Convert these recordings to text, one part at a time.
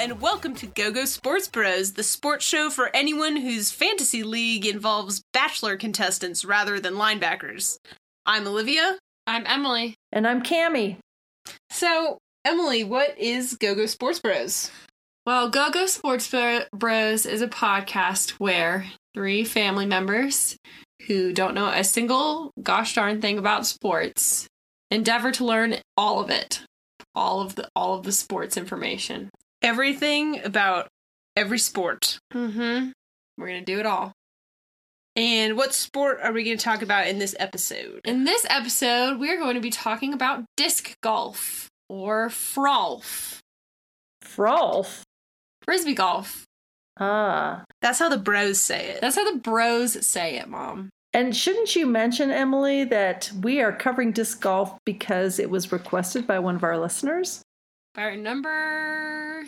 and welcome to GoGo Go Sports Bros, the sports show for anyone whose fantasy league involves bachelor contestants rather than linebackers. I'm Olivia. I'm Emily. And I'm Cami. So, Emily, what is GoGo Go Sports Bros? Well, GoGo Go Sports Bros is a podcast where three family members who don't know a single gosh darn thing about sports endeavor to learn all of it. All of the all of the sports information. Everything about every sport. Mm-hmm. We're gonna do it all. And what sport are we going to talk about in this episode? In this episode, we're going to be talking about disc golf or frolf. Frolf. Frisbee golf. Ah. That's how the bros say it. That's how the bros say it, Mom. And shouldn't you mention, Emily, that we are covering disc golf because it was requested by one of our listeners? Our number.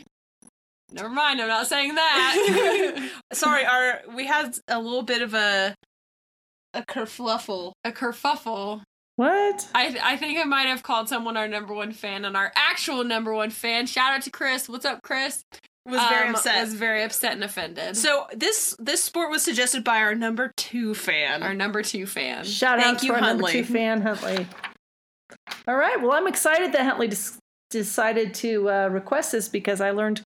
Never mind, I'm not saying that. Sorry, our we had a little bit of a a kerfluffle. A kerfuffle. What? I I think I might have called someone our number one fan and our actual number one fan. Shout out to Chris. What's up, Chris? Was very Um, upset. Was very upset and offended. so this this sport was suggested by our number two fan. our number two fan. Shout Thank out you, to our number two fan, Huntley. All right. Well, I'm excited that Huntley dis- decided to uh, request this because I learned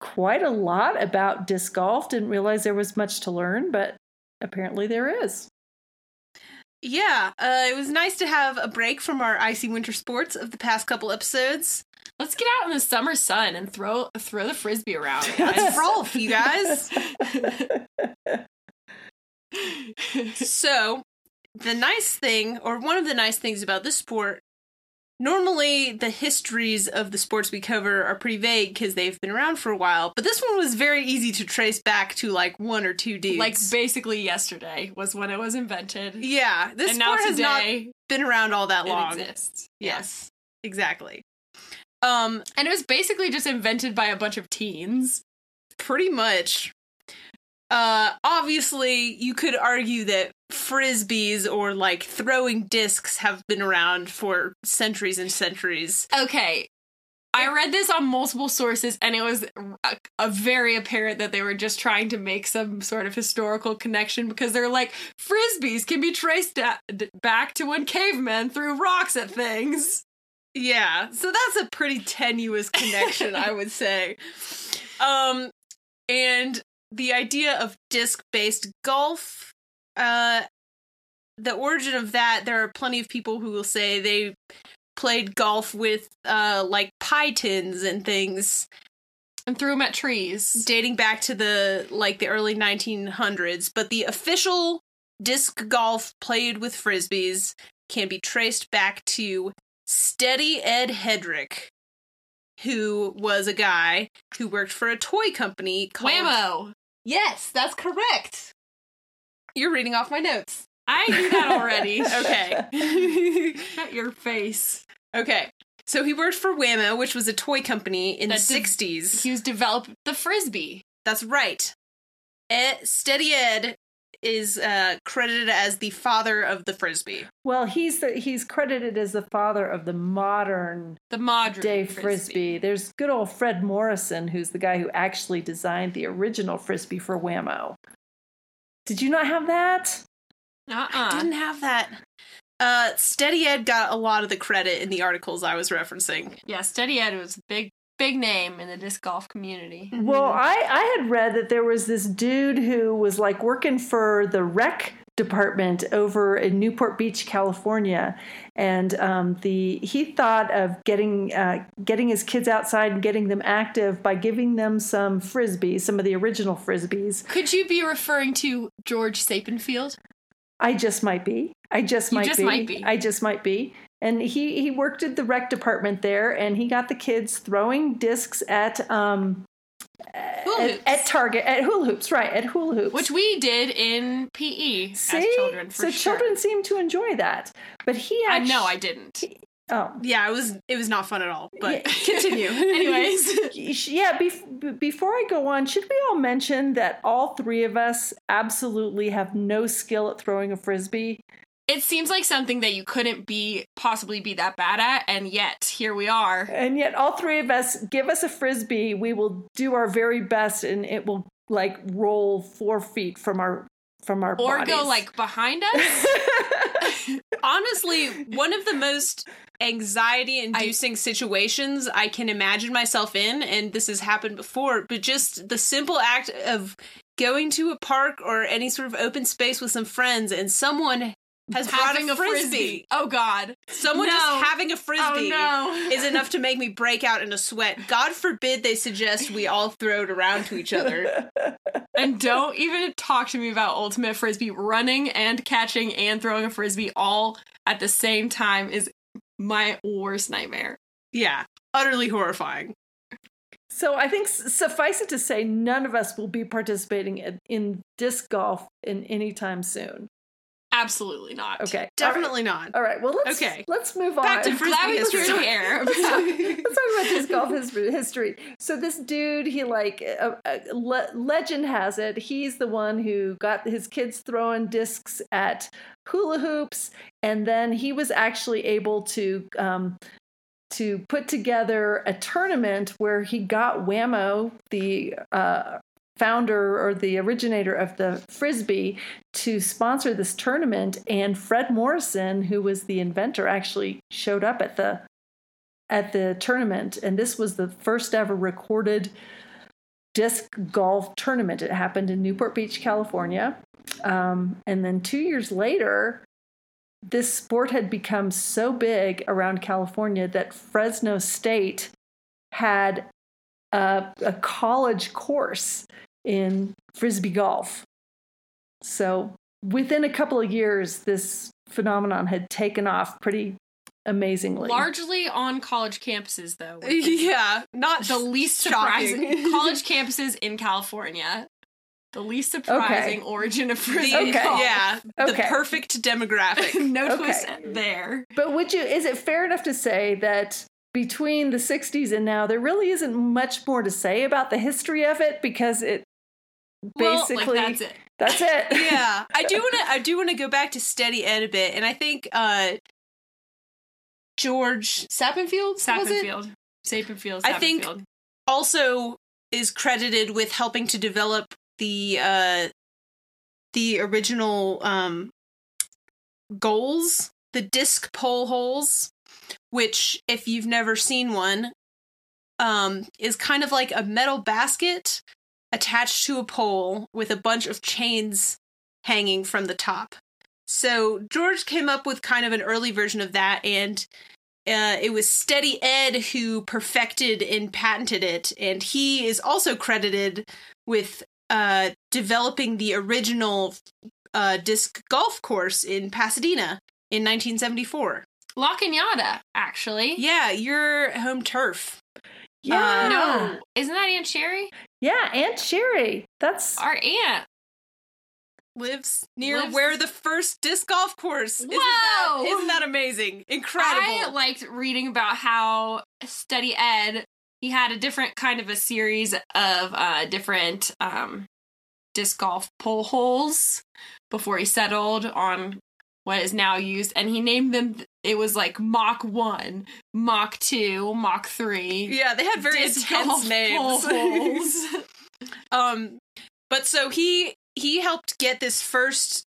quite a lot about disc golf. Didn't realize there was much to learn, but apparently there is. Yeah, uh, it was nice to have a break from our icy winter sports of the past couple episodes. Let's get out in the summer sun and throw throw the frisbee around. It's guys. Rolf, you guys. So, the nice thing, or one of the nice things about this sport, normally the histories of the sports we cover are pretty vague because they've been around for a while, but this one was very easy to trace back to like one or two dudes. like basically yesterday was when it was invented. yeah, this and now sport has not been around all that it long. exists. Yes, exactly. Um, And it was basically just invented by a bunch of teens. pretty much. Uh, obviously, you could argue that frisbees or like throwing discs have been around for centuries and centuries. Okay. I read this on multiple sources and it was a, a very apparent that they were just trying to make some sort of historical connection because they're like frisbees can be traced da- back to when cavemen threw rocks at things. Yeah, so that's a pretty tenuous connection, I would say. Um, and the idea of disc-based golf, uh, the origin of that, there are plenty of people who will say they played golf with, uh, like pie tins and things And threw them at trees. dating back to the like the early 1900s but the official disc golf played with frisbees can be traced back to steady ed Headrick who was a guy who worked for a toy company called Wham-O! yes that's correct you're reading off my notes I knew that already. okay Shut your face. okay so he worked for Wham-O which was a toy company in That the did- 60s Hughes developed the frisbee. That's right. Ed, Steady Ed is uh, credited as the father of the frisbee. Well, he's the, he's credited as the father of the modern The modern day frisbee. There's good old Fred Morrison, who's the guy who actually designed the original frisbee for Wham-O. Did you not have that? Uh-uh. Didn't have that. Uh, Steady Ed got a lot of the credit in the articles I was referencing. Yeah, Steady Ed was a big, big name in the disc golf community. Well, I, I had read that there was this dude who was like working for the rec department over in Newport Beach, California, and um, the he thought of getting uh, getting his kids outside and getting them active by giving them some frisbees, some of the original frisbees. Could you be referring to George Sappenfield? I just might be. I just might just be. might be. I just might be. And he he worked at the rec department there, and he got the kids throwing discs at um at, at Target at hula hoops, right? At hula hoops, Which we did in PE See? as children, for so sure. children seem to enjoy that. But he I know I didn't. Oh, Yeah, it was it was not fun at all. But Yeah. continue. Anyways, yeah. Bef- before I go on, should we all mention that all three of us absolutely have no skill at throwing a frisbee? It seems like something that you couldn't be possibly be that bad at, and yet here we are. And yet, all three of us give us a frisbee. We will do our very best, and it will like roll four feet from our from our Or bodies. go like behind us. Honestly, one of the most anxiety inducing situations I can imagine myself in, and this has happened before, but just the simple act of going to a park or any sort of open space with some friends and someone has brought having a frisbee. Oh God. Someone No. just having a oh, frisbee Oh no. is enough to make me break out in a sweat. God forbid they suggest we all throw it around to each other. and don't even talk to me about ultimate frisbee running and catching and throwing a frisbee all at the same time is my worst nightmare. Yeah, utterly horrifying. So I think suffice it to say, none of us will be participating in, in disc golf in any time soon. Absolutely not. Okay, Definitely not. All right. All right. Well, let's Okay. Let's move on. Back to frisbee history. the air. Let's talk about disc golf history. history. So this dude, he like uh, uh, le- legend has it, he's the one who got his kids throwing discs at hula hoops, and then he was actually able to um, to put together a tournament where he got Wham-O, the uh, founder or the originator of the frisbee, to sponsor this tournament. And Fred Morrison, who was the inventor, actually showed up at the at the tournament, and this was the first ever recorded disc golf tournament. It happened in Newport Beach, California. Um, and then two years later, this sport had become so big around California that Fresno State had a, a college course in frisbee golf. So within a couple of years, this phenomenon had taken off pretty amazingly. Largely on college campuses, though. Yeah, not the least shocking. surprising college campuses in California. The least surprising origin of frisbee Okay. golf. Yeah, the perfect demographic. no Okay. twist there. But would you? Is it fair enough to say that between the '60s and now, there really isn't much more to say about the history of it because it Well, basically like, that's it. that's it. yeah, I do want to. I do want to go back to Steady Ed a bit, and I think uh George Sappenfield was it? Sappenfield. Sappenfield. I think- also is credited with helping to develop the uh the original um goals, the disc pole holes, which if you've never seen one, um is kind of like a metal basket attached to a pole with a bunch of chains hanging from the top. So George came up with kind of an early version of that and uh, it was Steady Ed who perfected and patented it, and he is also credited with uh, developing the original uh, disc golf course in Pasadena in 1974. La Cañada, actually. Yeah, your home turf. yeah, Uh, No, isn't that Aunt Sherry? yeah, Aunt Sherry. That's Our aunt. Lives near Lives- where the first disc golf course. Isn't Whoa! that, isn't that amazing? Incredible. I liked reading about how Steady Ed he had a different kind of a series of uh, different um, disc golf pole holes before he settled on what is now used, and he named them. It was like Mach One, Mach Two, Mach Three. yeah, they had very intense names. Um, but so he he helped get this first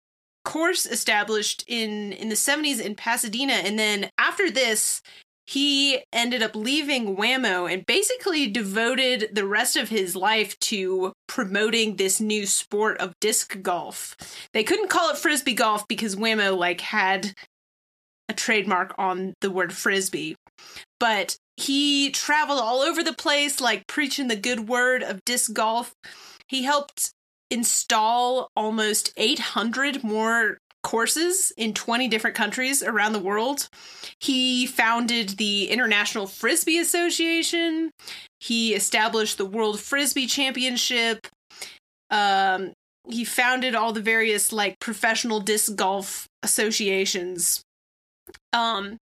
course established in in the 70s in Pasadena and then after this he ended up leaving Wham-O and basically devoted the rest of his life to promoting this new sport of disc golf. They couldn't call it frisbee golf because Wham-O like had a trademark on the word frisbee. But he traveled all over the place like preaching the good word of disc golf. He helped install almost 800 more courses in 20 different countries around the world. He founded the International Frisbee Association. He established the World Frisbee Championship. Um, he founded all the various like professional disc golf associations. Um,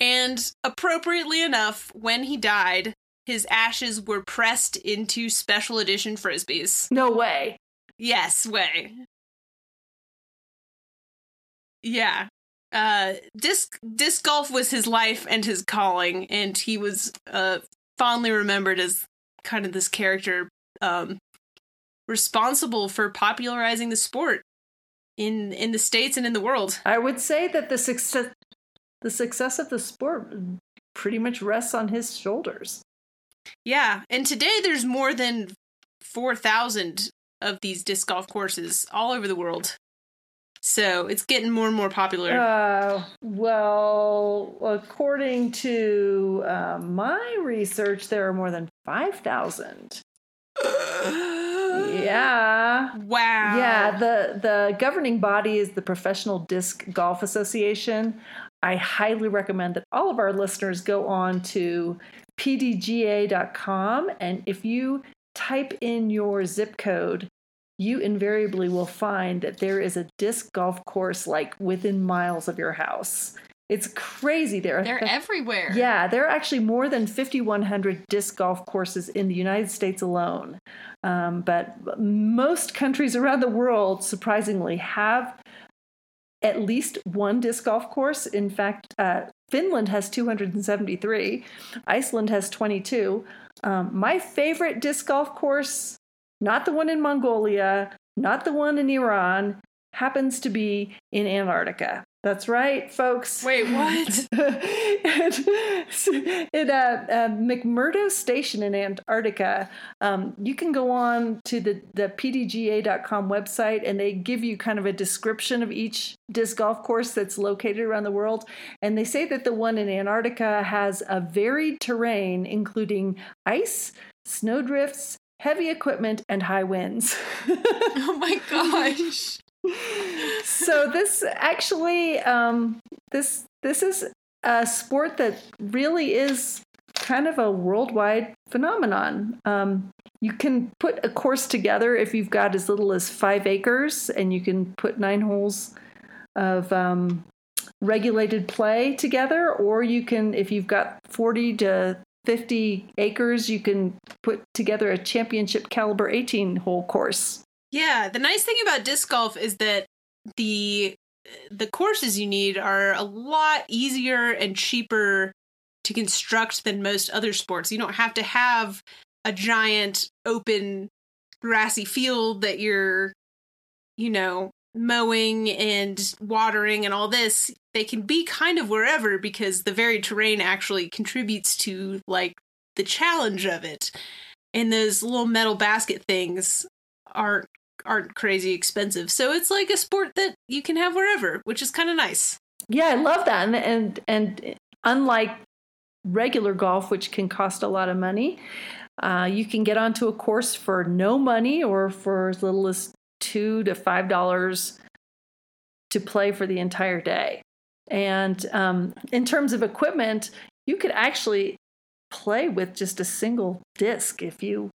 and appropriately enough, when he died, his ashes were pressed into special edition frisbees. no way. Yes, way. Yeah. uh, disc disc golf was his life and his calling, and he was uh, fondly remembered as kind of this character um, responsible for popularizing the sport in in the states and in the world. I would say that the success the success of the sport pretty much rests on his shoulders. Yeah, and today there's more than 4,000 of these disc golf courses all over the world. So it's getting more and more popular. Uh, well, according to uh, my research, there are more than 5,000. yeah. Wow. Yeah, the the governing body is the Professional Disc Golf Association. I highly recommend that all of our listeners go on to pdga.com and if you type in your zip code, you invariably will find that there is a disc golf course like within miles of your house. It's crazy. There are They're th- everywhere. yeah, there are actually more than 5,100 disc golf courses in the United States alone. Um, but most countries around the world, surprisingly, have at least one disc golf course. In fact, uh, Finland has 273, Iceland has 22. Um, my favorite disc golf course, not the one in Mongolia, not the one in Iran, happens to be in Antarctica. That's right, folks. Wait, what? uh, uh, McMurdo Station in Antarctica, um, you can go on to the, the pdga.com website and they give you kind of a description of each disc golf course that's located around the world. And they say that the one in Antarctica has a varied terrain, including ice, snowdrifts, heavy equipment, and high winds. Oh my gosh. so this actually um, this this is a sport that really is kind of a worldwide phenomenon. Um, you can put a course together if you've got as little as five acres, and you can put nine holes of um, regulated play together, or you can, if you've got forty to 50 acres, you can put together a championship caliber 18 hole course. Yeah, the nice thing about disc golf is that the the courses you need are a lot easier and cheaper to construct than most other sports. You don't have to have a giant open grassy field that you're you know mowing and watering and all this. They can be kind of wherever because the very terrain actually contributes to like the challenge of it. And those little metal basket things aren't aren't crazy expensive. So it's like a sport that you can have wherever, which is kind of nice. Yeah, I love that. And, and and unlike regular golf, which can cost a lot of money, uh, you can get onto a course for no money or for as little as two to five dollars to play for the entire day. And um, in terms of equipment, you could actually play with just a single disc if you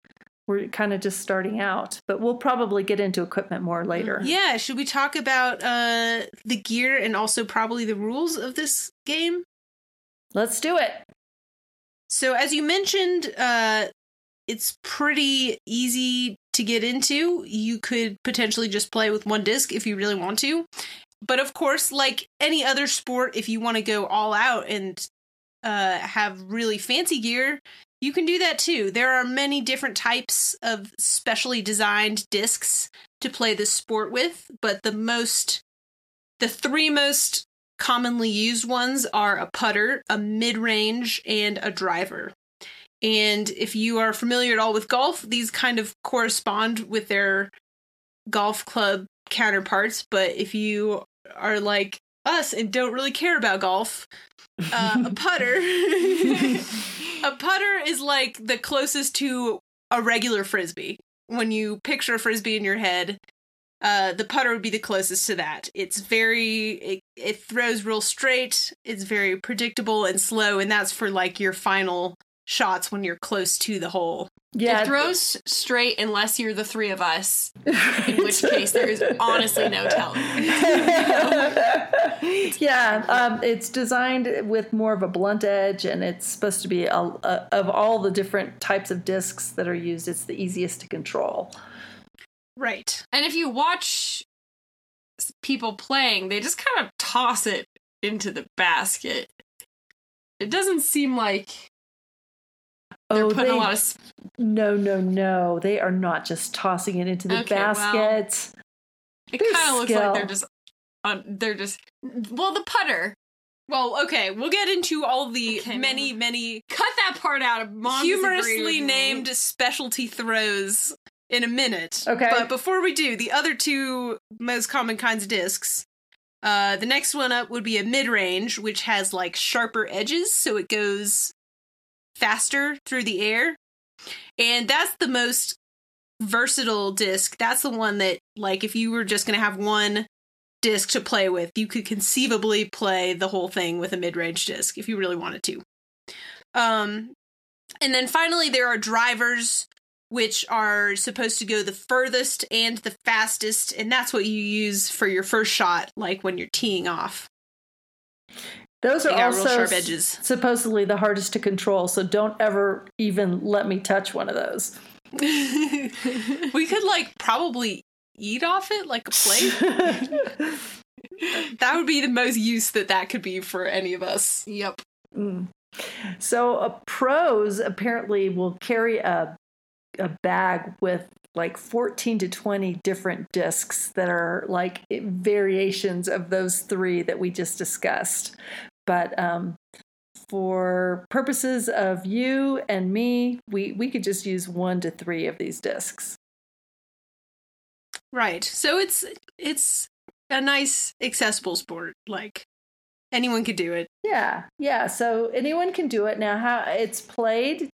were kind of just starting out. But we'll probably get into equipment more later. Yeah, should we talk about uh the gear and also probably the rules of this game? Let's do it. So as you mentioned, uh it's pretty easy to get into. You could potentially just play with one disc if you really want to. But of course, like any other sport, if you want to go all out and uh, have really fancy gear, you can do that too. There are many different types of specially designed discs to play this sport with, but the most, the three most commonly used ones are a putter, a mid range, and a driver. And if you are familiar at all with golf, these kind of correspond with their golf club counterparts. But if you are like us and don't really care about golf, uh, a putter, a putter is like the closest to a regular frisbee. When you picture a frisbee in your head, uh, the putter would be the closest to that. It's very, it, it throws real straight. It's very predictable and slow, and that's for like your final shots when you're close to the hole. Yeah, It throws straight unless you're the three of us, in which case there is honestly no telling. yeah, um, it's designed with more of a blunt edge, and it's supposed to be a, a, of all the different types of discs that are used. It's the easiest to control. Right. And if you watch people playing, they just kind of toss it into the basket. It doesn't seem like they're oh, putting they, a lot of. s- no, no, no. They are not just tossing it into the Okay, well, basket. It kind of looks like they're just. Um, they're just. Well, the putter. Well, okay, we'll get into all the Okay, many, many Cut that part out of Mom humorously named specialty throws in a minute. Okay. But before we do, the other two most common kinds of discs. Uh, the next one up would be a mid range, which has like sharper edges, so it goes faster through the air. And that's the most versatile disc. That's the one that, like, if you were just going to have one disc to play with, you could conceivably play the whole thing with a mid range disc if you really wanted to. Um, and then finally, there are drivers, which are supposed to go the furthest and the fastest, and that's what you use for your first shot, like when you're teeing off. Those They are also sharp s- edges. supposedly the hardest to control, so don't ever even let me touch one of those. we could like probably eat off it like a plate. that would be the most use that that could be for any of us. Yep. Mm. So uh, pros apparently will carry a a bag with like 14 to 20 different discs that are like variations of those three that we just discussed. But um, for purposes of you and me, we, we could just use one to three of these discs. Right. So it's it's a nice accessible sport. Like anyone could do it. Yeah, yeah. So anyone can do it now. How it's played,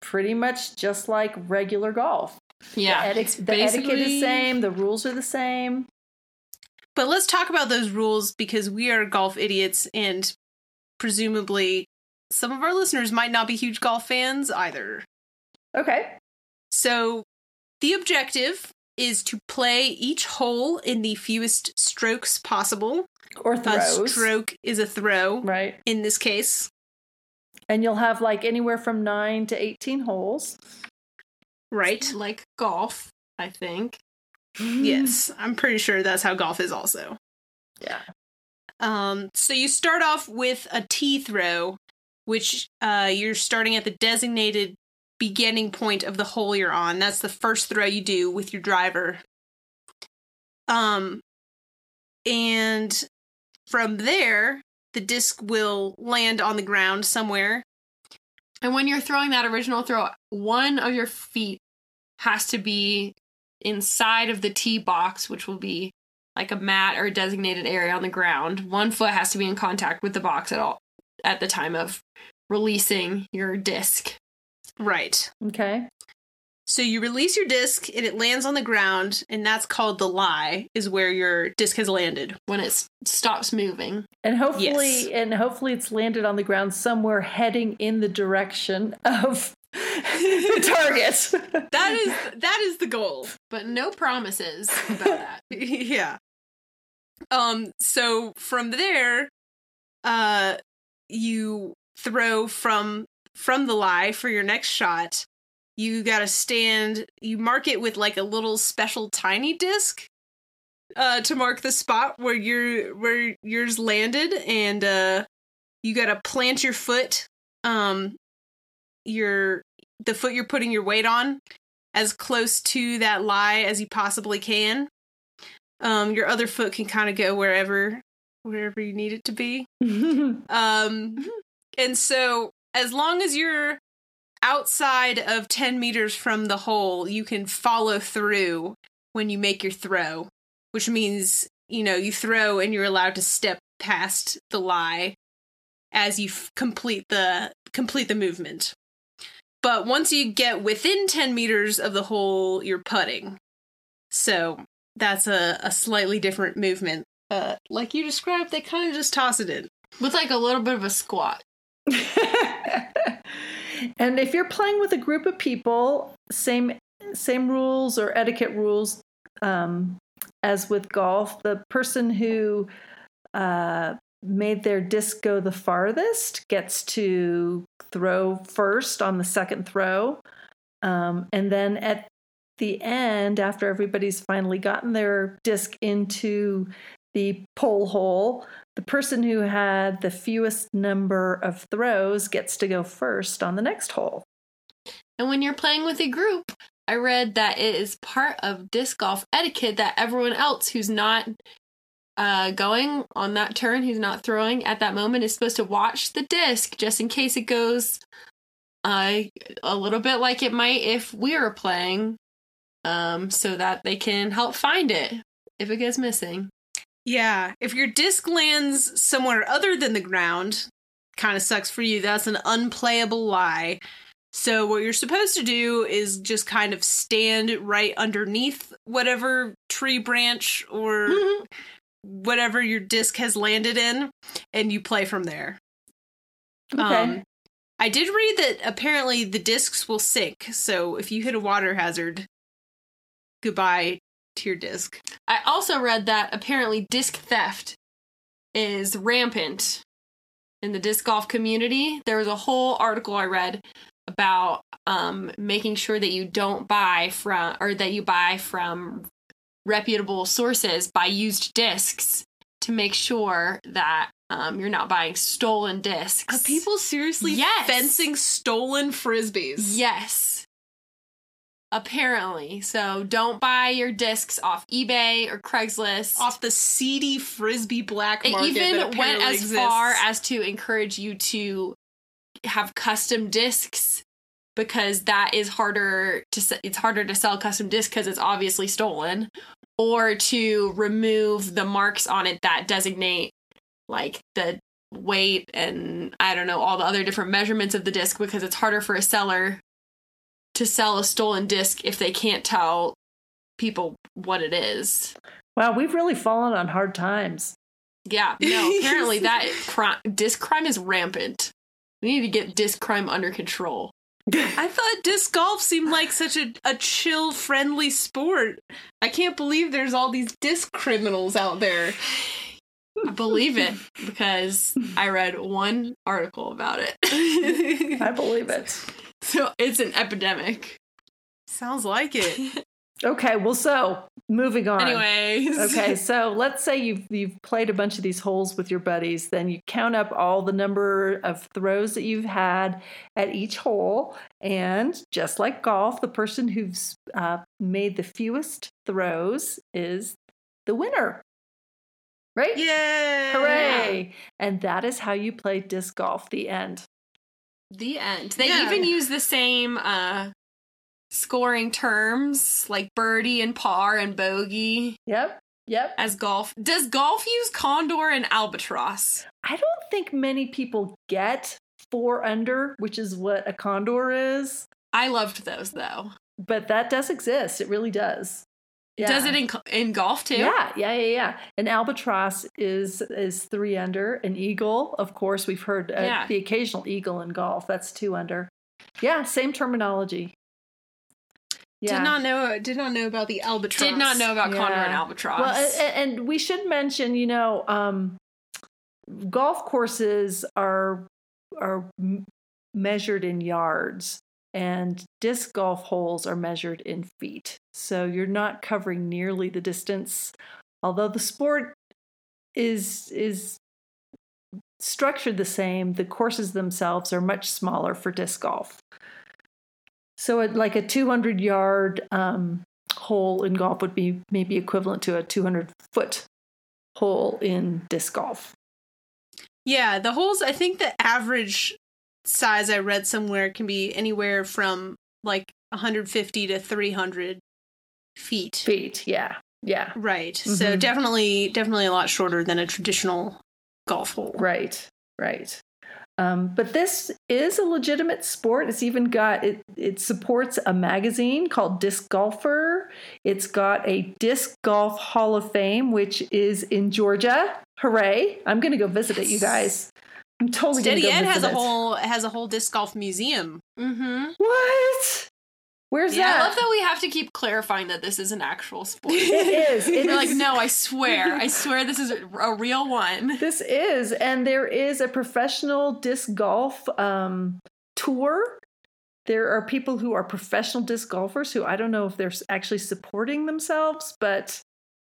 pretty much just like regular golf. Yeah. the, the etiquette is basically- same. The rules are the same. But let's talk about those rules because we are golf idiots and presumably some of our listeners might not be huge golf fans either. Okay. So the objective is to play each hole in the fewest strokes possible. Or A stroke is a throw Right. in this case. And you'll have like anywhere from nine to 18 holes. Right. Like golf, I think. Yes, I'm pretty sure that's how golf is also. Yeah. Um, so you start off with a tee throw, which uh, you're starting at the designated beginning point of the hole you're on. That's the first throw you do with your driver. Um, and from there, the disc will land on the ground somewhere. And when you're throwing that original throw, one of your feet has to be inside of the tee box, which will be like a mat or a designated area on the ground. One foot has to be in contact with the box at all at the time of releasing your disc. Right. Okay. So you release your disc and it lands on the ground, and that's called the lie, is where your disc has landed. When it stops moving. And hopefully Yes. and hopefully it's landed on the ground somewhere heading in the direction of the target. That is that is the goal. But no promises about that. yeah. Um so from there uh you throw from from the lie for your next shot. You got to stand you mark it with like a little special tiny disc uh to mark the spot where your where yours landed and uh you got to plant your foot um your the foot you're putting your weight on as close to that lie as you possibly can. Um, your other foot can kind of go wherever wherever you need it to be. Um, and so as long as you're outside of 10 meters from the hole, you can follow through when you make your throw, which means, you know, you throw and you're allowed to step past the lie as you f- complete the complete the movement. But once you get within 10 meters of the hole, you're putting. So that's a, a slightly different movement. Uh, like you described, they kind of just toss it in. With like a little bit of a squat. and if you're playing with a group of people, same same rules or etiquette rules um, as with golf. The person who uh, made their disc go the farthest gets to throw first on the second throw, um, and then at the end, after everybody's finally gotten their disc into the pole hole, the person who had the fewest number of throws gets to go first on the next hole. And when you're playing with a group, I read that it is part of disc golf etiquette that everyone else who's not uh, going on that turn, who's not throwing at that moment, is supposed to watch the disc just in case it goes uh, a little bit like it might if we were playing, um, so that they can help find it if it goes missing. Yeah, if your disc lands somewhere other than the ground, kind of sucks for you. That's an unplayable lie. So what you're supposed to do is just kind of stand right underneath whatever tree branch or Mhm. whatever your disc has landed in and you play from there. Okay. Um, I did read that apparently the discs will sink. So if you hit a water hazard, goodbye to your disc. I also read that apparently disc theft is rampant in the disc golf community. There was a whole article I read about um, making sure that you don't buy from or that you buy from reputable sources buy used discs to make sure that um, you're not buying stolen discs. Are people seriously Yes. fencing stolen frisbees? Yes. Apparently. So don't buy your discs off eBay or Craigslist. Off the seedy frisbee black it market. even that went as exists. far as to encourage you to have custom discs because that is harder to it's harder to sell custom discs because it's obviously stolen or to remove the marks on it that designate like the weight and I don't know all the other different measurements of the disc because it's harder for a seller to sell a stolen disc if they can't tell people what it is. Wow, we've really fallen on hard times. Yeah, no, apparently that crime, disc crime is rampant. We need to get disc crime under control. I thought disc golf seemed like such a, a chill, friendly sport. I can't believe there's all these disc criminals out there. I believe it because I read one article about it. I believe it. so it's an epidemic. Sounds like it. Okay, well, so moving on. Anyways. Okay, so let's say you've you've played a bunch of these holes with your buddies, then you count up all the number of throws that you've had at each hole, and just like golf, the person who's uh, made the fewest throws is the winner. Right? Yay! Hooray! And that is how you play disc golf. The end. The end. They Yeah. even use the same uh scoring terms like birdie and par and bogey Yep. Yep. as golf. Does golf use condor and albatross? I don't think many people get four under, which is what a condor is, I loved those though. but that does exist. It really does. Does it in in golf too? Yeah, yeah, yeah, yeah. An albatross is is three under. An eagle, of course, we've heard uh, Yeah. the occasional eagle in golf. That's two under. Yeah, same terminology. Yeah. Did not know. Did not know about the albatross. Did not know about condor Yeah. and albatross. Well, a- a- and we should mention, you know, um, golf courses are are m- measured in yards, and disc golf holes are measured in feet. So you're not covering nearly the distance, although the sport is is structured the same. The courses themselves are much smaller for disc golf. So, it, like a 200 yard um, hole in golf would be maybe equivalent to a 200 foot hole in disc golf. Yeah, the holes. I think the average size I read somewhere can be anywhere from like 150 to 300 feet. Feet, yeah, yeah, Right. So Mhm. definitely, definitely a lot shorter than a traditional golf hole. right, right. Um, but this is a legitimate sport. It's even got it. It supports a magazine called Disc Golfer. It's got a Disc Golf Hall of Fame, which is in Georgia. Hooray! I'm going to go visit it, you guys. I'm totally going Steady Ed visit has a it. whole has a whole disc golf museum. mm-hmm. What? Where's Yeah, I love that we have to keep clarifying that this is an actual sport. It is. It We're like, no, I swear, I swear this is a, a real one. This is, and there is a professional disc golf um, tour. There are people who are professional disc golfers who I don't know if they're actually supporting themselves, but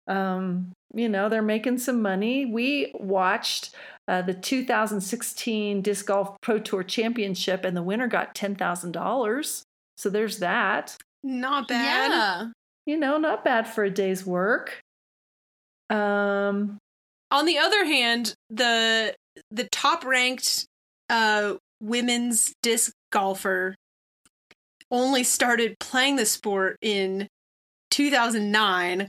Um, you know, they're making some money. We watched uh, the 2016 Disc Golf Pro Tour Championship, and the winner got $10,000. So there's that. Not bad. Yeah. You know, not bad for a day's work. Um, On the other hand, the the top ranked uh women's disc golfer only started playing the sport in 2009.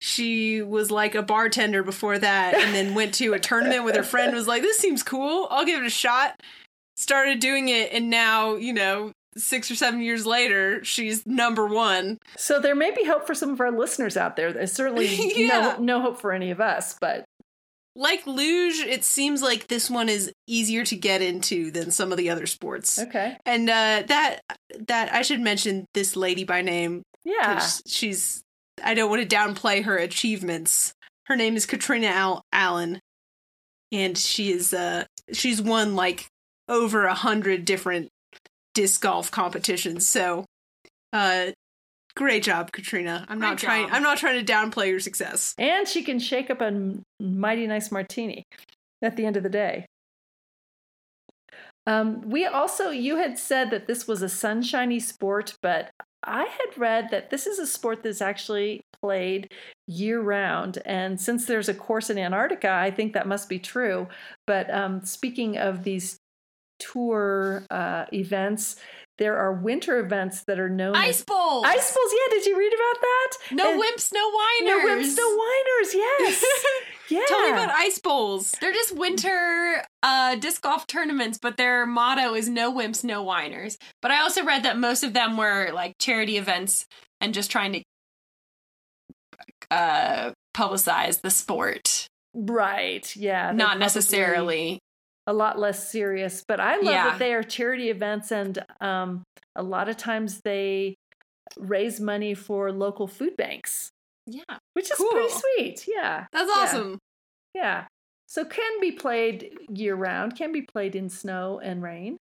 She was like a bartender before that and then went to a tournament with her friend was like this seems cool. I'll give it a shot. Started doing it and now, you know, 6 or 7 years later, she's number 1. so there may be hope for some of our listeners out there. There's certainly Yeah. no, no hope for any of us, but Like luge, it seems like this one is easier to get into than some of the other sports. okay. And uh, that that I should mention this lady by name Yeah. she's I don't want to downplay her achievements. Her name is Catrina Al- Allen, and she is uh she's won like over a hundred different disc golf competitions. So, uh, great job, Catrina. I'm not trying. job. I'm not trying to downplay your success. And she can shake up a mighty nice martini at the end of the day. Um, we also, you had said that this was a sunshiny sport, but I had read that this is a sport that's actually played year round. And since there's a course in Antarctica, I think that must be true. But um, speaking of these tour uh, events, there are winter events that are known Ice as bowls. ice bowls. Yeah, did you read about that? No And- wimps, no whiners. no wimps, no whiners. Yes. yeah. Tell me about ice bowls. They're just winter uh, disc golf tournaments, but their motto is no wimps, no whiners. But I also read that most of them were like charity events and just trying to uh, publicize the sport, Right. Yeah. not necessarily. A lot less serious. But I love Yeah. that they are charity events, and um, a lot of times they raise money for local food banks, Yeah. which is pretty sweet. Yeah. That's Yeah. awesome. Yeah. So can be played year round. Can be played in snow and rain.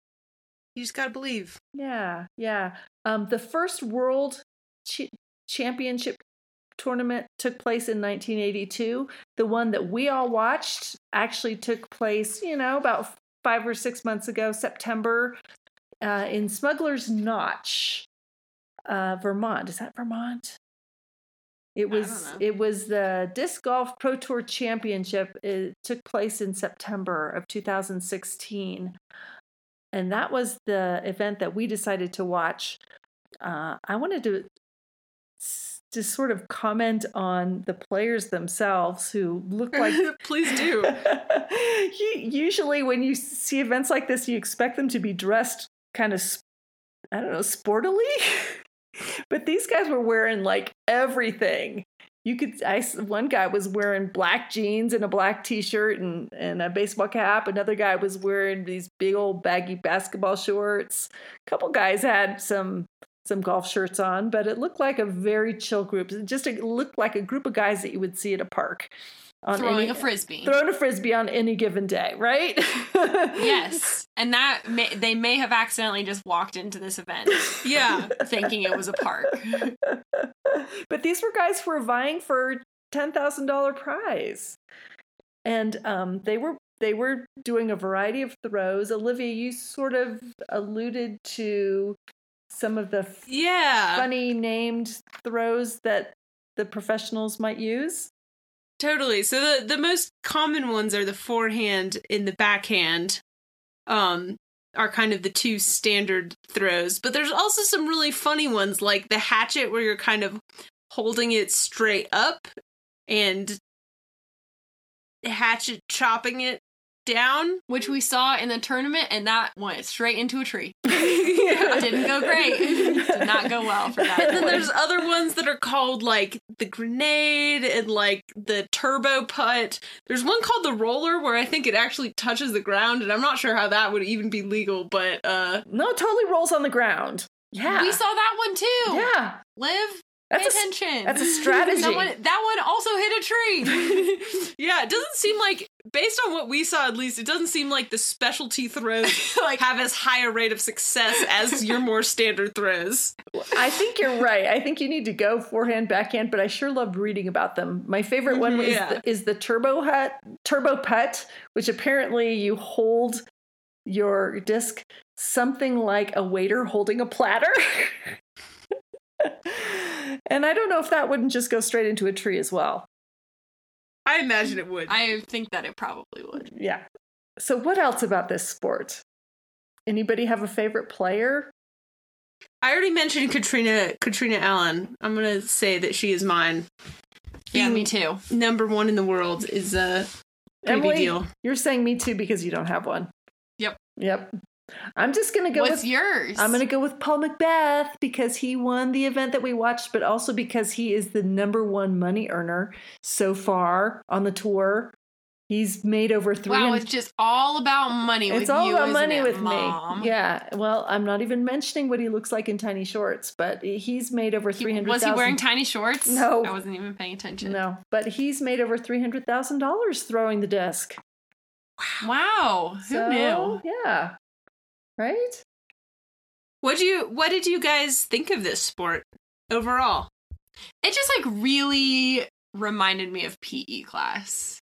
You just gotta believe. Yeah, yeah. Um, the first World Ch- Championship tournament took place in 1982. The one that we all watched actually took place, you know, about five or six months ago, September, uh, in Smuggler's Notch, uh, Vermont. Is that Vermont? It was it was the disc golf pro tour championship. It took place in September of 2016 and that was the event that we decided to watch. Uh, I wanted to just sort of comment on the players themselves who look like. Please do. You- Usually, when you see events like this, you expect them to be dressed kind of, I don't know, sportily. but these guys were wearing like everything. You could. i one guy was wearing black jeans and a black T-shirt and and a baseball cap. Another guy was wearing these big old baggy basketball shorts. A couple guys had some some golf shirts on, but it looked like a very chill group. It just looked like a group of guys that you would see at a park on Throwing any, a frisbee. throwing a frisbee on any given day, right? yes. And that may, they may have accidentally just walked into this event yeah. thinking it was a park. but these were guys who were vying for ten thousand dollar prize, and um, they were they were doing a variety of throws. Olivia, you sort of alluded to some of the Yeah. funny named throws that the professionals might use. Totally. So the the most common ones are the forehand and the backhand. Um are kind of the two standard throws, but there's also some really funny ones like the hatchet where you're kind of holding it straight up and hatchet chopping it down. Which we saw in the tournament, and that went straight into a tree. yeah. Didn't go great. Did not go well for that. And then there's other ones that are called like the grenade and like the turbo putt. There's one called the roller where I think it actually touches the ground, and I'm not sure how that would even be legal, but uh No, it totally rolls on the ground. Yeah, we saw that one too. yeah. Live, pay That's a, attention. that's a strategy. That one, that one also hit a tree. yeah, it doesn't seem like based on what we saw, at least, it doesn't seem like the specialty throws like have as high a rate of success as your more standard throws. I think you're right. I think you need to go forehand, backhand, but I sure loved reading about them. My favorite one mm-hmm, is, Yeah. the, is the turbo hut, turbo putt, which apparently you hold your disc something like a waiter holding a platter. and I don't know if that wouldn't just go straight into a tree as well. I imagine it would. I think that it probably would. Yeah. So what else about this sport? Anybody have a favorite player? I already mentioned Catrina Catrina Allen. I'm gonna say that she is mine. Yeah, Being me too. Number one in the world is a pretty Emily, big deal. you're saying me too because you don't have one. Yep. Yep. I'm just gonna go What's with yours? I'm gonna go with Paul McBeth because he won the event that we watched, but also because he is the number one money earner so far on the tour. He's made over three Wow, it's just all about money. It's with all you, about money it, with Mom? me. Yeah. Well, I'm not even mentioning what he looks like in tiny shorts, but he's made over three hundred. Was he wearing tiny shorts? No. I wasn't even paying attention. No, but he's made over three hundred thousand dollars throwing the disc. Wow, who So, knew? Yeah. Right. What do you what did you guys think of this sport overall? It just like really reminded me of PE class.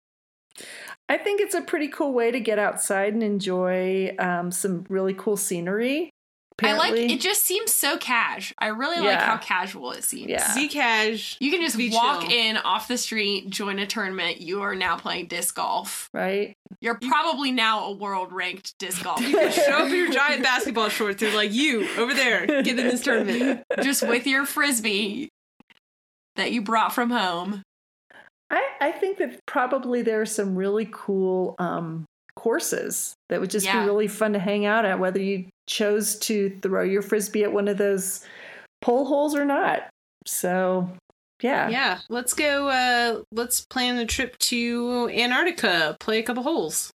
I think it's a pretty cool way to get outside and enjoy um, some really cool scenery. I like it. Just seems so cash. I really like how casual it seems. Yeah. Zcash. You can just Be walk chill. in off the street, join a tournament. You are now playing disc golf. right. You're probably now a world ranked disc golf. You can show up in your giant basketball shorts. They're like you over there. Get in this tournament. just with your frisbee that you brought from home. I, I think that probably there are some really cool um, courses that would just Yeah. be really fun to hang out at, whether you chose to throw your frisbee at one of those pole holes or not. So, yeah. Yeah, let's go. Uh, let's plan a trip to Antarctica. Play a couple holes.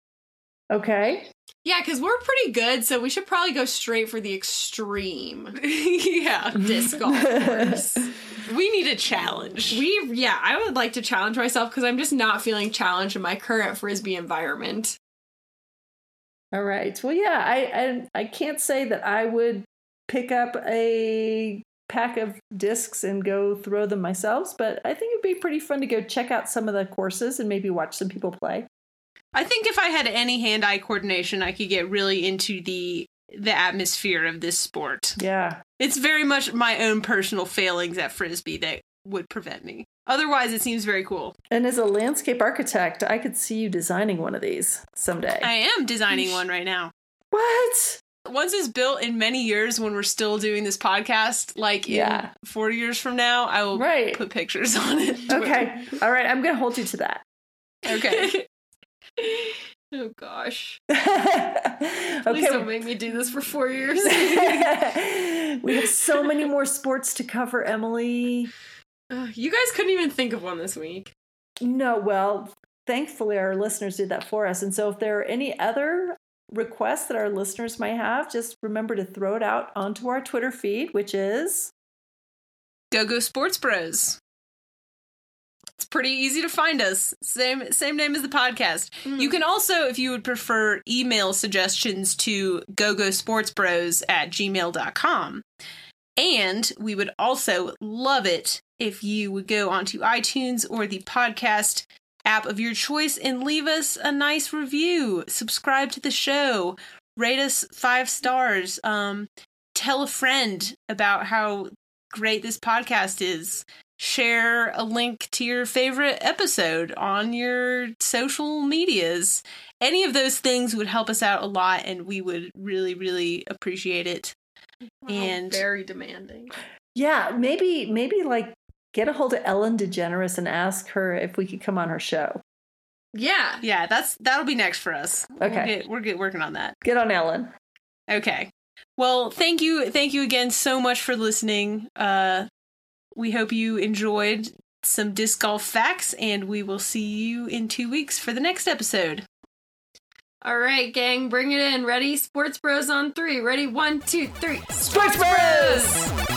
Okay. Yeah, because we're pretty good, so we should probably go straight for the extreme yeah, disc golf course. we need a challenge. We, yeah, I would like to challenge myself because I'm just not feeling challenged in my current frisbee environment. All right. Well, yeah, I, I I can't say that I would pick up a pack of discs and go throw them myself, but I think it'd be pretty fun to go check out some of the courses and maybe watch some people play. I think if I had any hand-eye coordination, I could get really into the the atmosphere of this sport. Yeah. It's very much my own personal failings at frisbee that would prevent me. Otherwise, it seems very cool. And as a landscape architect, I could see you designing one of these someday. I am designing one right now. what? Once it's built in many years, when we're still doing this podcast, like in Yeah. four years from now, I will Right. put pictures on it. Okay. All right. I'm going to hold you to that. Okay. oh gosh. okay. Please don't make me do this for four years. we have so many more sports to cover, Emily. Ugh, you guys couldn't even think of one this week. No, well, thankfully our listeners did that for us. And so if there are any other requests that our listeners might have, just remember to throw it out onto our Twitter feed, which is Go Go Sports Bros. It's pretty easy to find us. Same same name as the podcast. Hmm. You can also, if you would prefer, email suggestions to gogosportsbros at gmail.com. And we would also love it if you would go onto iTunes or the podcast app of your choice and leave us a nice review. Subscribe to the show. Rate us five stars. Um, tell a friend about how great this podcast is. Share a link to your favorite episode on your social medias. Any of those things would help us out a lot, and we would really, really appreciate it. And- very demanding. yeah, maybe maybe like get a hold of Ellen DeGeneres and ask her if we could come on her show. Yeah. Yeah, that's that'll be next for us. Okay. we'll get, we're get working on that. Get on Ellen. Okay. Well, thank you, thank you again so much for listening. Uh, we hope you enjoyed some disc golf facts, and we will see you in two weeks for the next episode. All right, gang, bring it in. Ready? Sports Bros on three. Ready? One, two, three. Sports Bros!